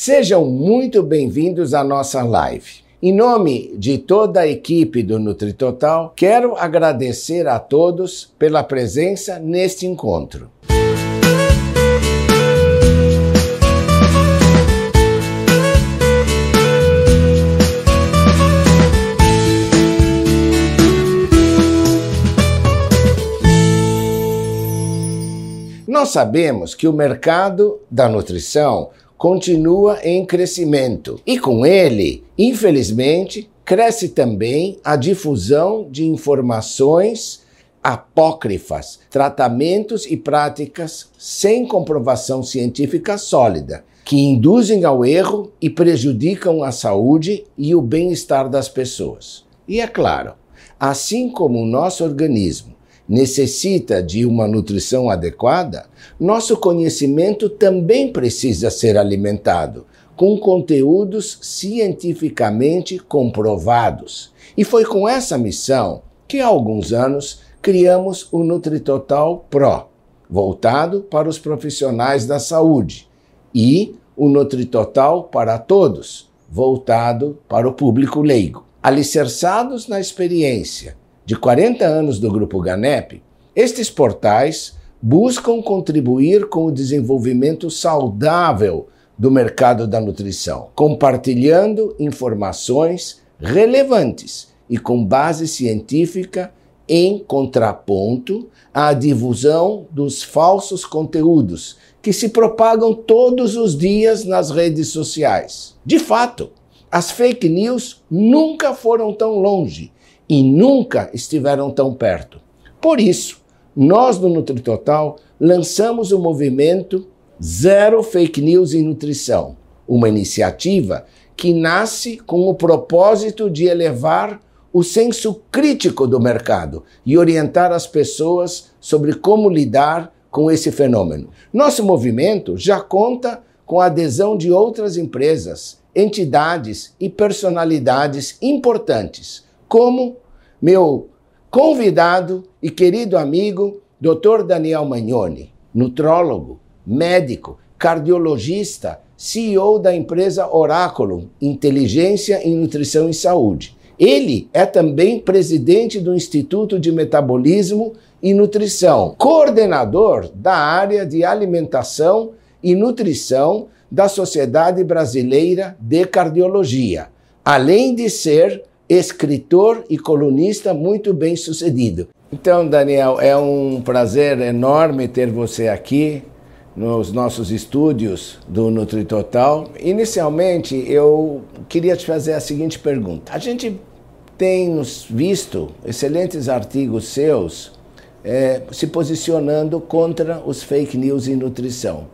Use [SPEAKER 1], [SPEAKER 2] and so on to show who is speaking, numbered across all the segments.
[SPEAKER 1] Sejam muito bem-vindos à nossa live. Em nome de toda a equipe do NutriTotal, quero agradecer a todos pela presença neste encontro. Nós sabemos que o mercado da nutrição continua em crescimento e com ele, infelizmente, cresce também a difusão de informações apócrifas, tratamentos e práticas sem comprovação científica sólida, que induzem ao erro e prejudicam a saúde e o bem-estar das pessoas. E é claro, assim como o nosso organismo necessita de uma nutrição adequada, nosso conhecimento também precisa ser alimentado com conteúdos cientificamente comprovados. E foi com essa missão que há alguns anos criamos o NutriTotal Pro, voltado para os profissionais da saúde, e o NutriTotal para todos, voltado para o público leigo. Alicerçados na experiência de 40 anos do Grupo GANEP, estes portais buscam contribuir com o desenvolvimento saudável do mercado da nutrição, compartilhando informações relevantes e com base científica em contraponto à difusão dos falsos conteúdos que se propagam todos os dias nas redes sociais. De fato, as fake news nunca foram tão longe e nunca estiveram tão perto. Por isso, nós do NutriTotal lançamos o movimento Zero Fake News em Nutrição, uma iniciativa que nasce com o propósito de elevar o senso crítico do mercado e orientar as pessoas sobre como lidar com esse fenômeno. Nosso movimento já conta com a adesão de outras empresas, entidades e personalidades importantes como meu convidado e querido amigo, Dr. Daniel Magnoni, nutrólogo, médico, cardiologista, CEO da empresa Oráculo Inteligência em Nutrição e Saúde. Ele é também presidente do Instituto de Metabolismo e Nutrição, coordenador da área de alimentação e nutrição da Sociedade Brasileira de Cardiologia, além de ser escritor e colunista muito bem sucedido. Então, Daniel, é um prazer enorme ter você aqui nos nossos estúdios do NutriTotal. Inicialmente, eu queria te fazer a seguinte pergunta. A gente tem visto excelentes artigos seus é, se posicionando contra os fake news em nutrição.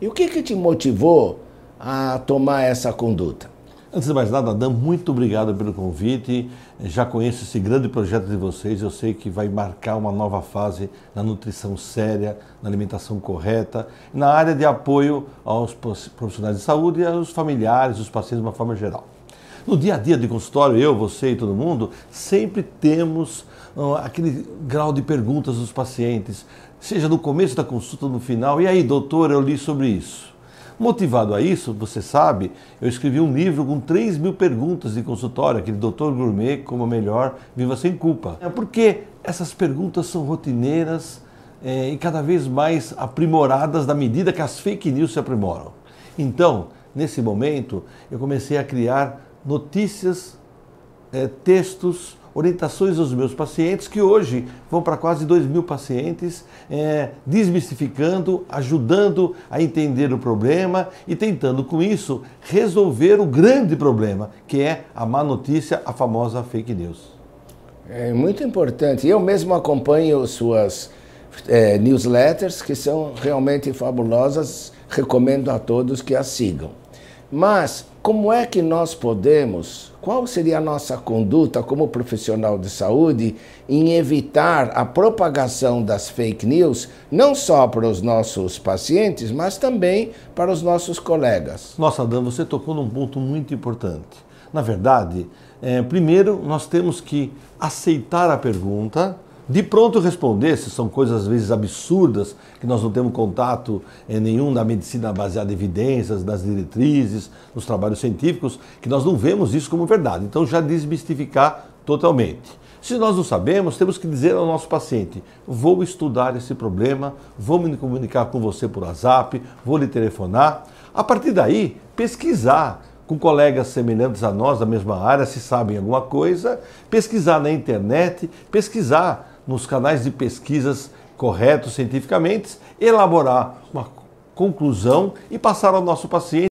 [SPEAKER 1] E o que, que te motivou a tomar essa conduta?
[SPEAKER 2] Antes de mais nada, Adam, muito obrigado pelo convite. Já conheço esse grande projeto de vocês. Eu sei que vai marcar uma nova fase na nutrição séria, na alimentação correta, na área de apoio aos profissionais de saúde e aos familiares, os pacientes de uma forma geral. No dia a dia de consultório, eu, você e todo mundo, sempre temos uh, aquele grau de perguntas dos pacientes, seja no começo da consulta, no final. E aí, doutor, eu li sobre isso. Motivado a isso, você sabe, eu escrevi um livro com 3 mil perguntas de consultório, aquele Doutor Gourmet, como melhor, viva sem culpa. É porque essas perguntas são rotineiras é, e cada vez mais aprimoradas na medida que as fake news se aprimoram. Então, nesse momento, eu comecei a criar notícias, é, textos, orientações aos meus pacientes, que hoje vão para quase 2 mil pacientes, é, desmistificando, ajudando a entender o problema e tentando com isso resolver o grande problema, que é a má notícia, a famosa fake news.
[SPEAKER 1] É muito importante. Eu mesmo acompanho suas é, newsletters, que são realmente fabulosas, recomendo a todos que as sigam. Mas como é que nós podemos, qual seria a nossa conduta como profissional de saúde em evitar a propagação das fake news, não só para os nossos pacientes, mas também para os nossos colegas?
[SPEAKER 2] Nossa, Dan, você tocou num ponto muito importante. Na verdade, é, primeiro nós temos que aceitar a pergunta, de pronto responder, se são coisas às vezes absurdas, que nós não temos contato em nenhum na medicina baseada em evidências, nas diretrizes, nos trabalhos científicos, que nós não vemos isso como verdade. Então já desmistificar totalmente. Se nós não sabemos, temos que dizer ao nosso paciente: vou estudar esse problema, vou me comunicar com você por WhatsApp, vou lhe telefonar. A partir daí, pesquisar com colegas semelhantes a nós da mesma área, se sabem alguma coisa, pesquisar na internet, pesquisar nos canais de pesquisas corretos cientificamente, elaborar uma conclusão e passar ao nosso paciente.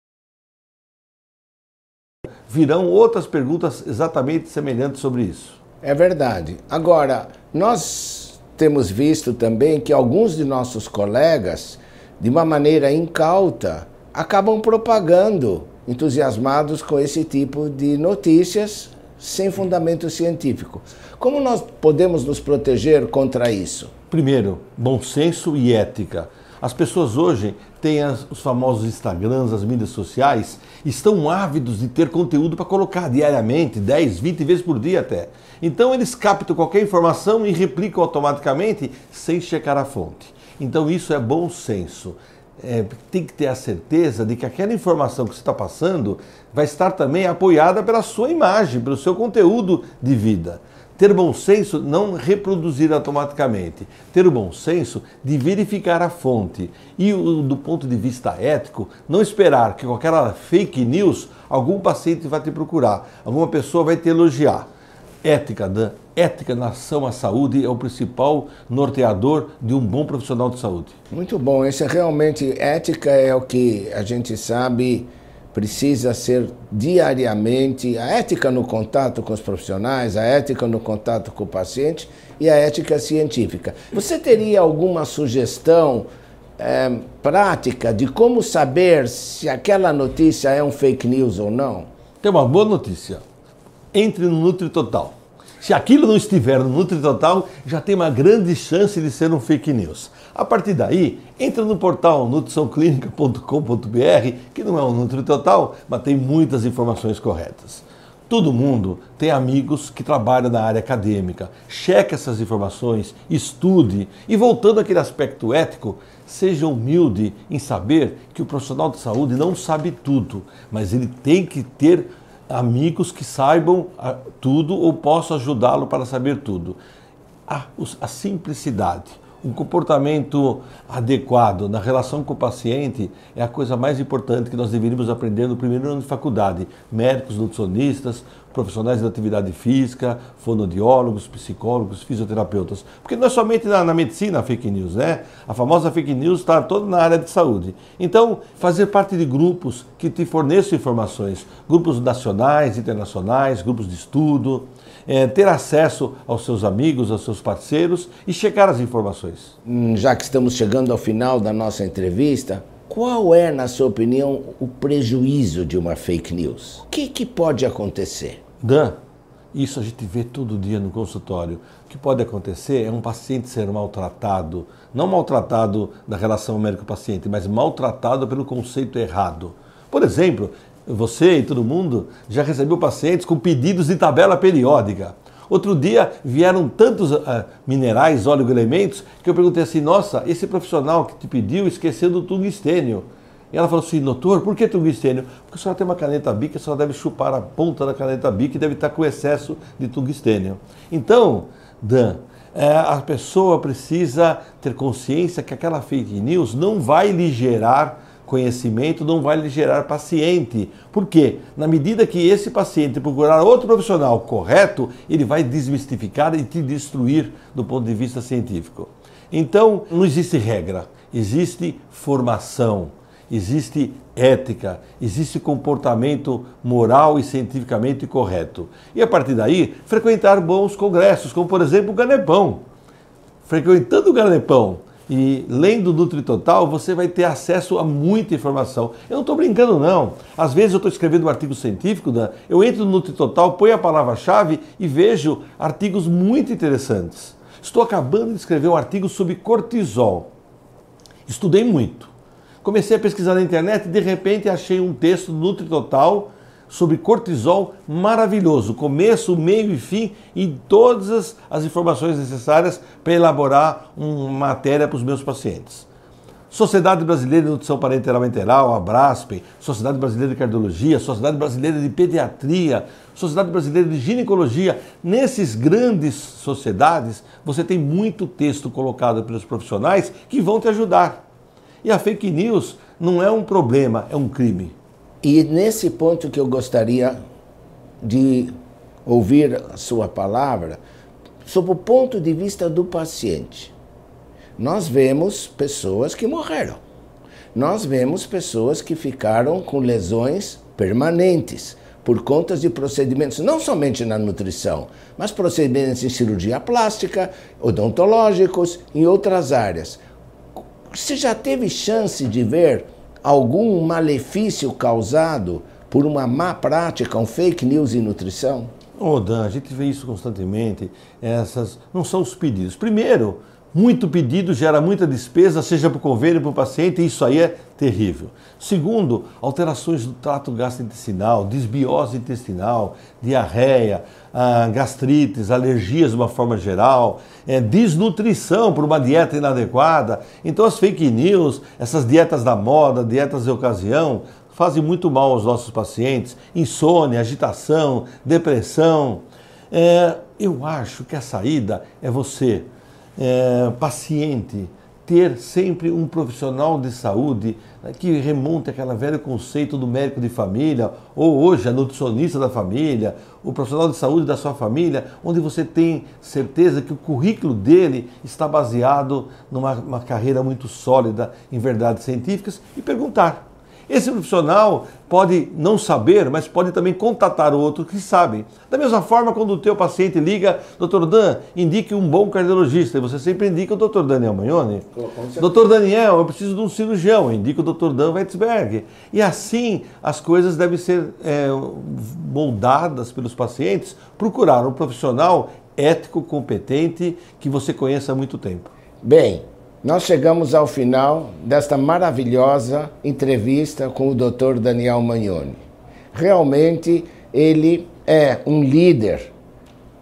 [SPEAKER 2] Virão outras perguntas exatamente semelhantes sobre isso.
[SPEAKER 1] É verdade. Agora, nós temos visto também que alguns de nossos colegas, de uma maneira incauta, acabam propagando, entusiasmados com esse tipo de notícias sem fundamento científico. Como nós podemos nos proteger contra isso?
[SPEAKER 2] Primeiro, bom senso e ética. As pessoas hoje têm as, os famosos Instagrams, as mídias sociais, estão ávidos de ter conteúdo para colocar diariamente, 10, 20 vezes por dia até. Então eles captam qualquer informação e replicam automaticamente sem checar a fonte. Então isso é bom senso. É, tem que ter a certeza de que aquela informação que você está passando vai estar também apoiada pela sua imagem, pelo seu conteúdo de vida. Ter bom senso, não reproduzir automaticamente. Ter o bom senso de verificar a fonte. E do ponto de vista ético, não esperar que com aquela fake news algum paciente vai te procurar, alguma pessoa vai te elogiar. Ética, Dan, ética na ação à saúde é o principal norteador de um bom profissional de saúde.
[SPEAKER 1] Muito bom, esse é realmente ética é o que a gente sabe precisa ser diariamente a ética no contato com os profissionais, a ética no contato com o paciente e a ética científica. Você teria alguma sugestão é, prática de como saber se aquela notícia é um fake news ou não?
[SPEAKER 2] Tem uma boa notícia. Entre no NutriTotal. Se aquilo não estiver no NutriTotal, já tem uma grande chance de ser um fake news. A partir daí, entra no portal nutriçãoclínica.com.br, que não é um NutriTotal, mas tem muitas informações corretas. Todo mundo tem amigos que trabalham na área acadêmica. Cheque essas informações, estude e voltando àquele aspecto ético, seja humilde em saber que o profissional de saúde não sabe tudo, mas ele tem que ter amigos que saibam ah, tudo ou possam ajudá-lo para saber tudo. A, a simplicidade, um comportamento adequado na relação com o paciente é a coisa mais importante que nós deveríamos aprender no primeiro ano de faculdade. Médicos, nutricionistas, profissionais da atividade física, fonodiólogos, psicólogos, fisioterapeutas. Porque não é somente na, na medicina a fake news, né? A famosa fake news está toda na área de saúde. Então, fazer parte de grupos que te forneçam informações, grupos nacionais, internacionais, grupos de estudo, é, ter acesso aos seus amigos, aos seus parceiros e checar as informações.
[SPEAKER 1] Hum, já que estamos chegando ao final da nossa entrevista, qual é, na sua opinião, o prejuízo de uma fake news? O que, que pode acontecer?
[SPEAKER 2] Dan, isso a gente vê todo dia no consultório. O que pode acontecer é um paciente ser maltratado, não maltratado da relação médico-paciente, mas maltratado pelo conceito errado. Por exemplo, você e todo mundo já recebeu pacientes com pedidos de tabela periódica. Outro dia vieram tantos uh, minerais, elementos que eu perguntei assim: nossa, esse profissional que te pediu esqueceu do tungstênio. E ela falou assim: doutor, por que tungstênio? Porque a senhora tem uma caneta BIC, a senhora deve chupar a ponta da caneta BIC e deve estar com excesso de tungstênio. Então, Dan, é, a pessoa precisa ter consciência que aquela fake news não vai lhe gerar conhecimento não vai lhe gerar paciente. Por quê? Na medida que esse paciente procurar outro profissional correto, ele vai desmistificar e te destruir do ponto de vista científico. Então, não existe regra, existe formação, existe ética, existe comportamento moral e cientificamente correto. E a partir daí, frequentar bons congressos, como por exemplo o Ganepão. Frequentando o Ganepão, e lendo Nutri Total, você vai ter acesso a muita informação. Eu não estou brincando, não. Às vezes eu estou escrevendo um artigo científico, eu entro no Nutri Total, ponho a palavra-chave e vejo artigos muito interessantes. Estou acabando de escrever um artigo sobre cortisol. Estudei muito. Comecei a pesquisar na internet e de repente achei um texto do Nutri Total sobre cortisol maravilhoso, começo, meio e fim e todas as, as informações necessárias para elaborar uma matéria para os meus pacientes. Sociedade Brasileira de Nutrição Parenteral Enteral, a BRASP, Sociedade Brasileira de Cardiologia, Sociedade Brasileira de Pediatria, Sociedade Brasileira de Ginecologia. Nesses grandes sociedades, você tem muito texto colocado pelos profissionais que vão te ajudar. E a fake news não é um problema, é um crime.
[SPEAKER 1] E nesse ponto que eu gostaria de ouvir a sua palavra, sob o ponto de vista do paciente nós vemos pessoas que morreram. Nós vemos pessoas que ficaram com lesões permanentes por conta de procedimentos, não somente na nutrição, mas procedimentos em cirurgia plástica, odontológicos, em outras áreas. Você já teve chance de ver algum malefício causado por uma má prática, um fake news em nutrição?
[SPEAKER 2] Ô, oh, Dan, a gente vê isso constantemente. Essas não são os pedidos. Primeiro, muito pedido gera muita despesa, seja para o convênio, para o paciente, e isso aí é terrível. Segundo, alterações do trato gastrointestinal, desbiose intestinal, diarreia, ah, gastrites, alergias de uma forma geral, é, desnutrição por uma dieta inadequada. Então as fake news, essas dietas da moda, dietas de ocasião, fazem muito mal aos nossos pacientes. Insônia, agitação, depressão. É, eu acho que a saída é você é, paciente, ter sempre um profissional de saúde né, que remonte aquele velho conceito do médico de família, ou hoje a nutricionista da família, o profissional de saúde da sua família, onde você tem certeza que o currículo dele está baseado numa carreira muito sólida em verdades científicas e perguntar esse profissional pode não saber, mas pode também contatar o outro que sabe. Da mesma forma, quando o teu paciente liga, doutor Dan, indique um bom cardiologista, e você sempre indica o doutor Daniel Magnoni. Doutor Daniel, eu preciso de um cirurgião, indica o doutor Dan Weitzberg. E assim, as coisas devem ser é, moldadas pelos pacientes, procurar um profissional ético, competente, que você conheça há muito tempo.
[SPEAKER 1] Bem, nós chegamos ao final desta maravilhosa entrevista com o Dr. Daniel Magnoni. Realmente ele é um líder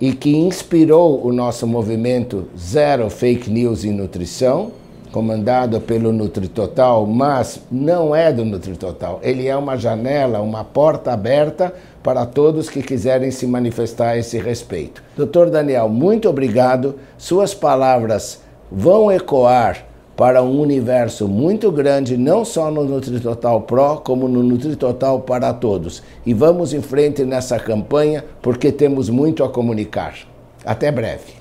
[SPEAKER 1] e que inspirou o nosso movimento Zero Fake News em Nutrição, comandado pelo NutriTotal, mas não é do NutriTotal. Ele é uma janela, uma porta aberta para todos que quiserem se manifestar a esse respeito. Doutor Daniel, muito obrigado. Suas palavras vão ecoar para um universo muito grande, não só no NutriTotal Pro, como no NutriTotal para todos. E vamos em frente nessa campanha, porque temos muito a comunicar. Até breve.